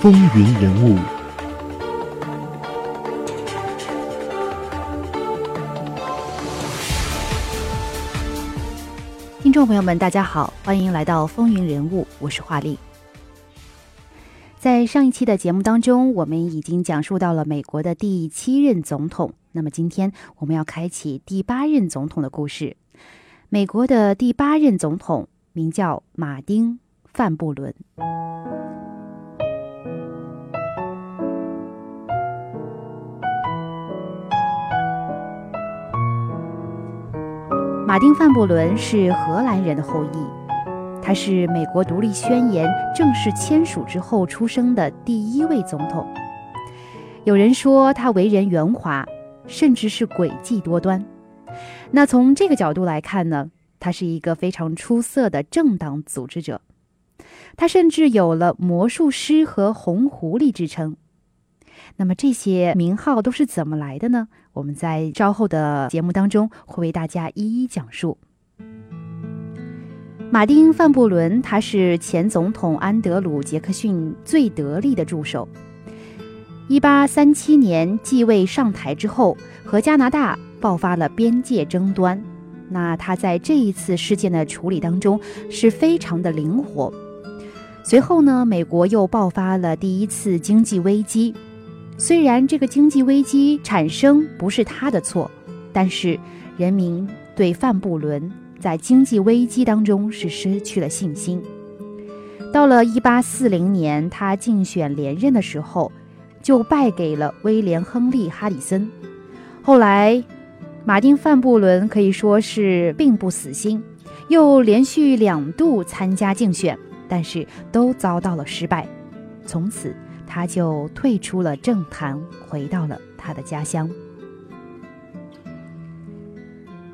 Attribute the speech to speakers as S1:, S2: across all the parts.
S1: 风云人物，
S2: 听众朋友们，大家好，欢迎来到风云人物，我是华丽。在上一期的节目当中，我们已经讲述到了美国的第七任总统。那么今天我们要开启第八任总统的故事。美国的第八任总统名叫马丁·范布伦。马丁·范布伦是荷兰人的后裔。他是美国独立宣言正式签署之后出生的第一位总统。有人说他为人圆滑，甚至是诡计多端。那从这个角度来看呢，他是一个非常出色的政党组织者。他甚至有了魔术师和红狐狸之称。那么这些名号都是怎么来的呢？我们在稍后的节目当中会为大家一一讲述。马丁·范布伦，他是前总统安德鲁·杰克逊最得力的助手。1837年继位上台之后，和加拿大爆发了边界争端。那他在这一次事件的处理当中是非常的灵活。随后呢，美国又爆发了第一次经济危机。虽然这个经济危机产生不是他的错，但是人民对范布伦。在经济危机当中是失去了信心。到了一八四零年，他竞选连任的时候，就败给了威廉·亨利·哈里森。后来，马丁·范布伦可以说是并不死心，又连续两度参加竞选，但是都遭到了失败。从此，他就退出了政坛，回到了他的家乡。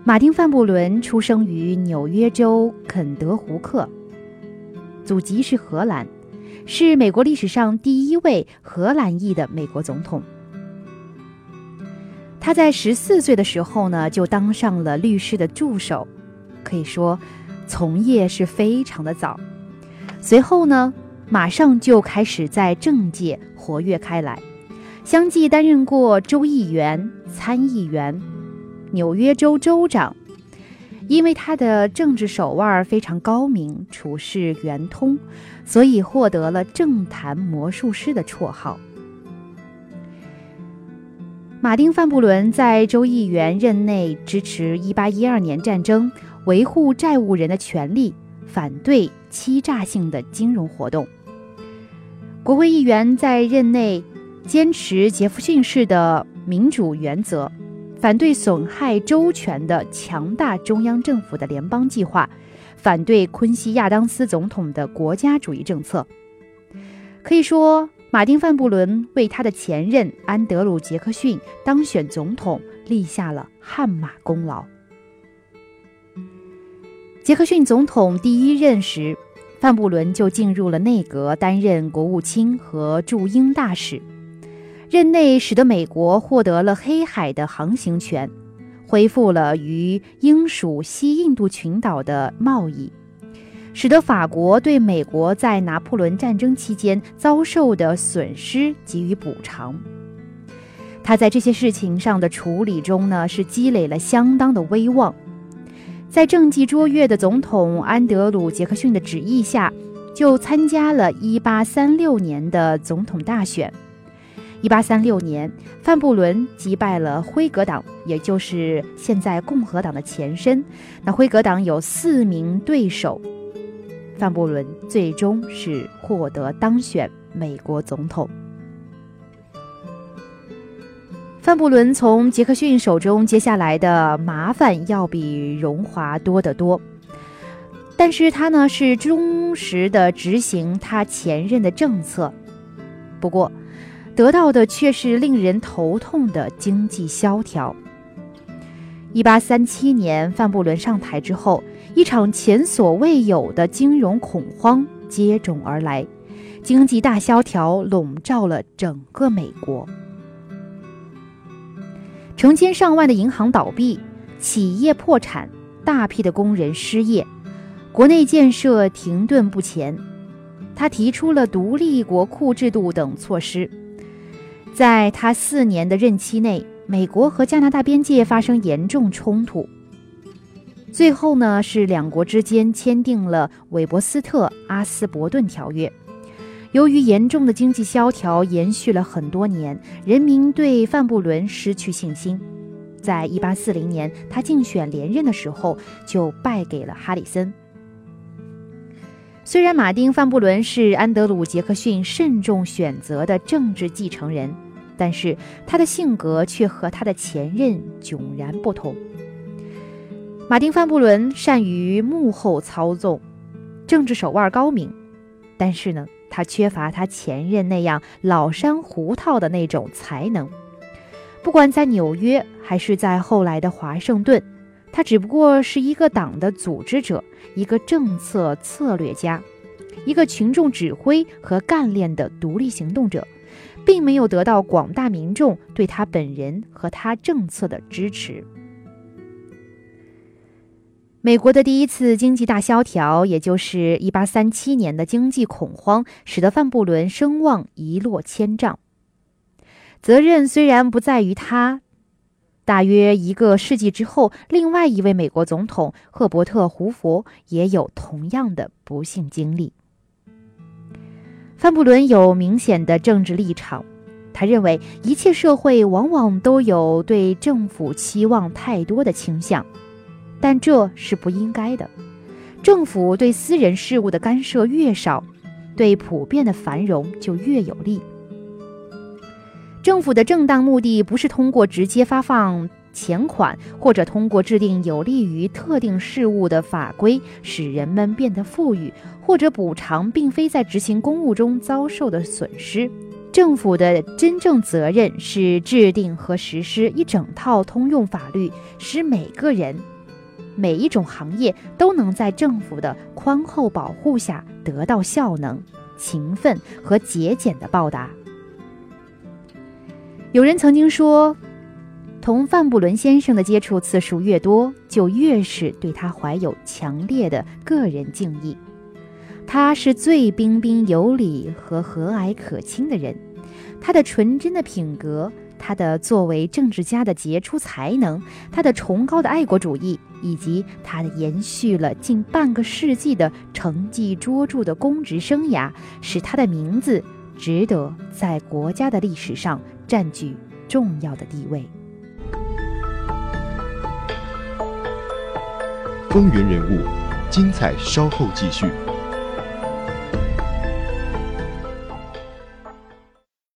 S2: 马丁·范布伦出生于纽约州肯德胡克，祖籍是荷兰，是美国历史上第一位荷兰裔的美国总统。他在十四岁的时候呢，就当上了律师的助手，可以说从业是非常的早。随后呢，马上就开始在政界活跃开来，相继担任过州议员、参议员。纽约州州长，因为他的政治手腕非常高明，处事圆通，所以获得了“政坛魔术师”的绰号。马丁·范布伦在州议员任内支持1812年战争，维护债务人的权利，反对欺诈性的金融活动。国会议员在任内坚持杰弗逊式的民主原则。反对损害周全的强大中央政府的联邦计划，反对昆西亚当斯总统的国家主义政策。可以说，马丁·范布伦为他的前任安德鲁·杰克逊当选总统立下了汗马功劳。杰克逊总统第一任时，范布伦就进入了内阁，担任国务卿和驻英大使。任内使得美国获得了黑海的航行权，恢复了与英属西印度群岛的贸易，使得法国对美国在拿破仑战争期间遭受的损失给予补偿。他在这些事情上的处理中呢，是积累了相当的威望。在政绩卓越的总统安德鲁·杰克逊的旨意下，就参加了1836年的总统大选。一八三六年，范布伦击败了辉格党，也就是现在共和党的前身。那辉格党有四名对手，范布伦最终是获得当选美国总统。范布伦从杰克逊手中接下来的麻烦要比荣华多得多，但是他呢是忠实的执行他前任的政策。不过。得到的却是令人头痛的经济萧条。一八三七年，范布伦上台之后，一场前所未有的金融恐慌接踵而来，经济大萧条笼罩了整个美国，成千上万的银行倒闭，企业破产，大批的工人失业，国内建设停顿不前。他提出了独立国库制度等措施。在他四年的任期内，美国和加拿大边界发生严重冲突。最后呢，是两国之间签订了韦伯斯特阿斯伯顿条约。由于严重的经济萧条延续了很多年，人民对范布伦失去信心。在一八四零年，他竞选连任的时候就败给了哈里森。虽然马丁·范布伦是安德鲁·杰克逊慎重选择的政治继承人，但是他的性格却和他的前任迥然不同。马丁·范布伦善于幕后操纵，政治手腕高明，但是呢。他缺乏他前任那样老山胡套的那种才能。不管在纽约还是在后来的华盛顿，他只不过是一个党的组织者，一个政策策略家，一个群众指挥和干练的独立行动者，并没有得到广大民众对他本人和他政策的支持。美国的第一次经济大萧条，也就是1837年的经济恐慌，使得范布伦声望一落千丈。责任虽然不在于他，大约一个世纪之后，另外一位美国总统赫伯特·胡佛也有同样的不幸经历。范布伦有明显的政治立场，他认为一切社会往往都有对政府期望太多的倾向。但这是不应该的。政府对私人事务的干涉越少，对普遍的繁荣就越有利。政府的正当目的不是通过直接发放钱款，或者通过制定有利于特定事务的法规使人们变得富裕，或者补偿并非在执行公务中遭受的损失。政府的真正责任是制定和实施一整套通用法律，使每个人。每一种行业都能在政府的宽厚保护下得到效能、勤奋和节俭的报答。有人曾经说，同范布伦先生的接触次数越多，就越是对他怀有强烈的个人敬意。他是最彬彬有礼和和蔼可亲的人，他的纯真的品格。他的作为政治家的杰出才能，他的崇高的爱国主义，以及他的延续了近半个世纪的成绩卓著的公职生涯，使他的名字值得在国家的历史上占据重要的地位。
S1: 风云人物，精彩稍后继续。